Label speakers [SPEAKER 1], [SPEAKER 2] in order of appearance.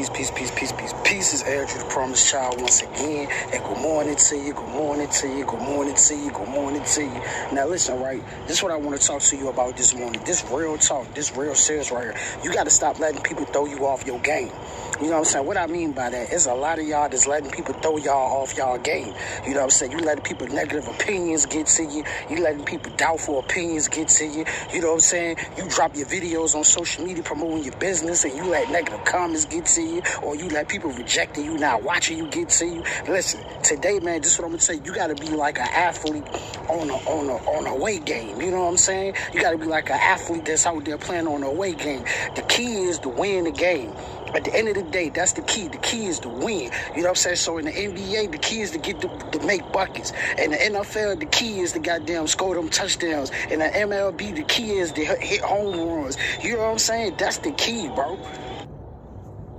[SPEAKER 1] Peace, peace, peace, peace, peace. Peace is Andrew, the promised child, once again. And good morning to you, good morning to you, good morning to you, good morning to you. Now, listen, right? This is what I want to talk to you about this morning. This real talk, this real serious right here. You got to stop letting people throw you off your game. You know what I'm saying? What I mean by that is a lot of y'all that's letting people throw y'all off y'all game. You know what I'm saying? You letting people negative opinions get to you. You letting people doubtful opinions get to you. You know what I'm saying? You drop your videos on social media promoting your business and you let negative comments get to you or you let people rejecting you, not watching you get to you. Listen, today, man, this is what I'm gonna say. You gotta be like an athlete on a on a on a away game. You know what I'm saying? You gotta be like an athlete that's out there playing on a away game. The key is to win the game. At the end of the day, that's the key. The key is to win. You know what I'm saying? So in the NBA, the key is to get the, to make buckets. In the NFL, the key is to goddamn score them touchdowns. In the MLB, the key is to hit home runs. You know what I'm saying? That's the key, bro.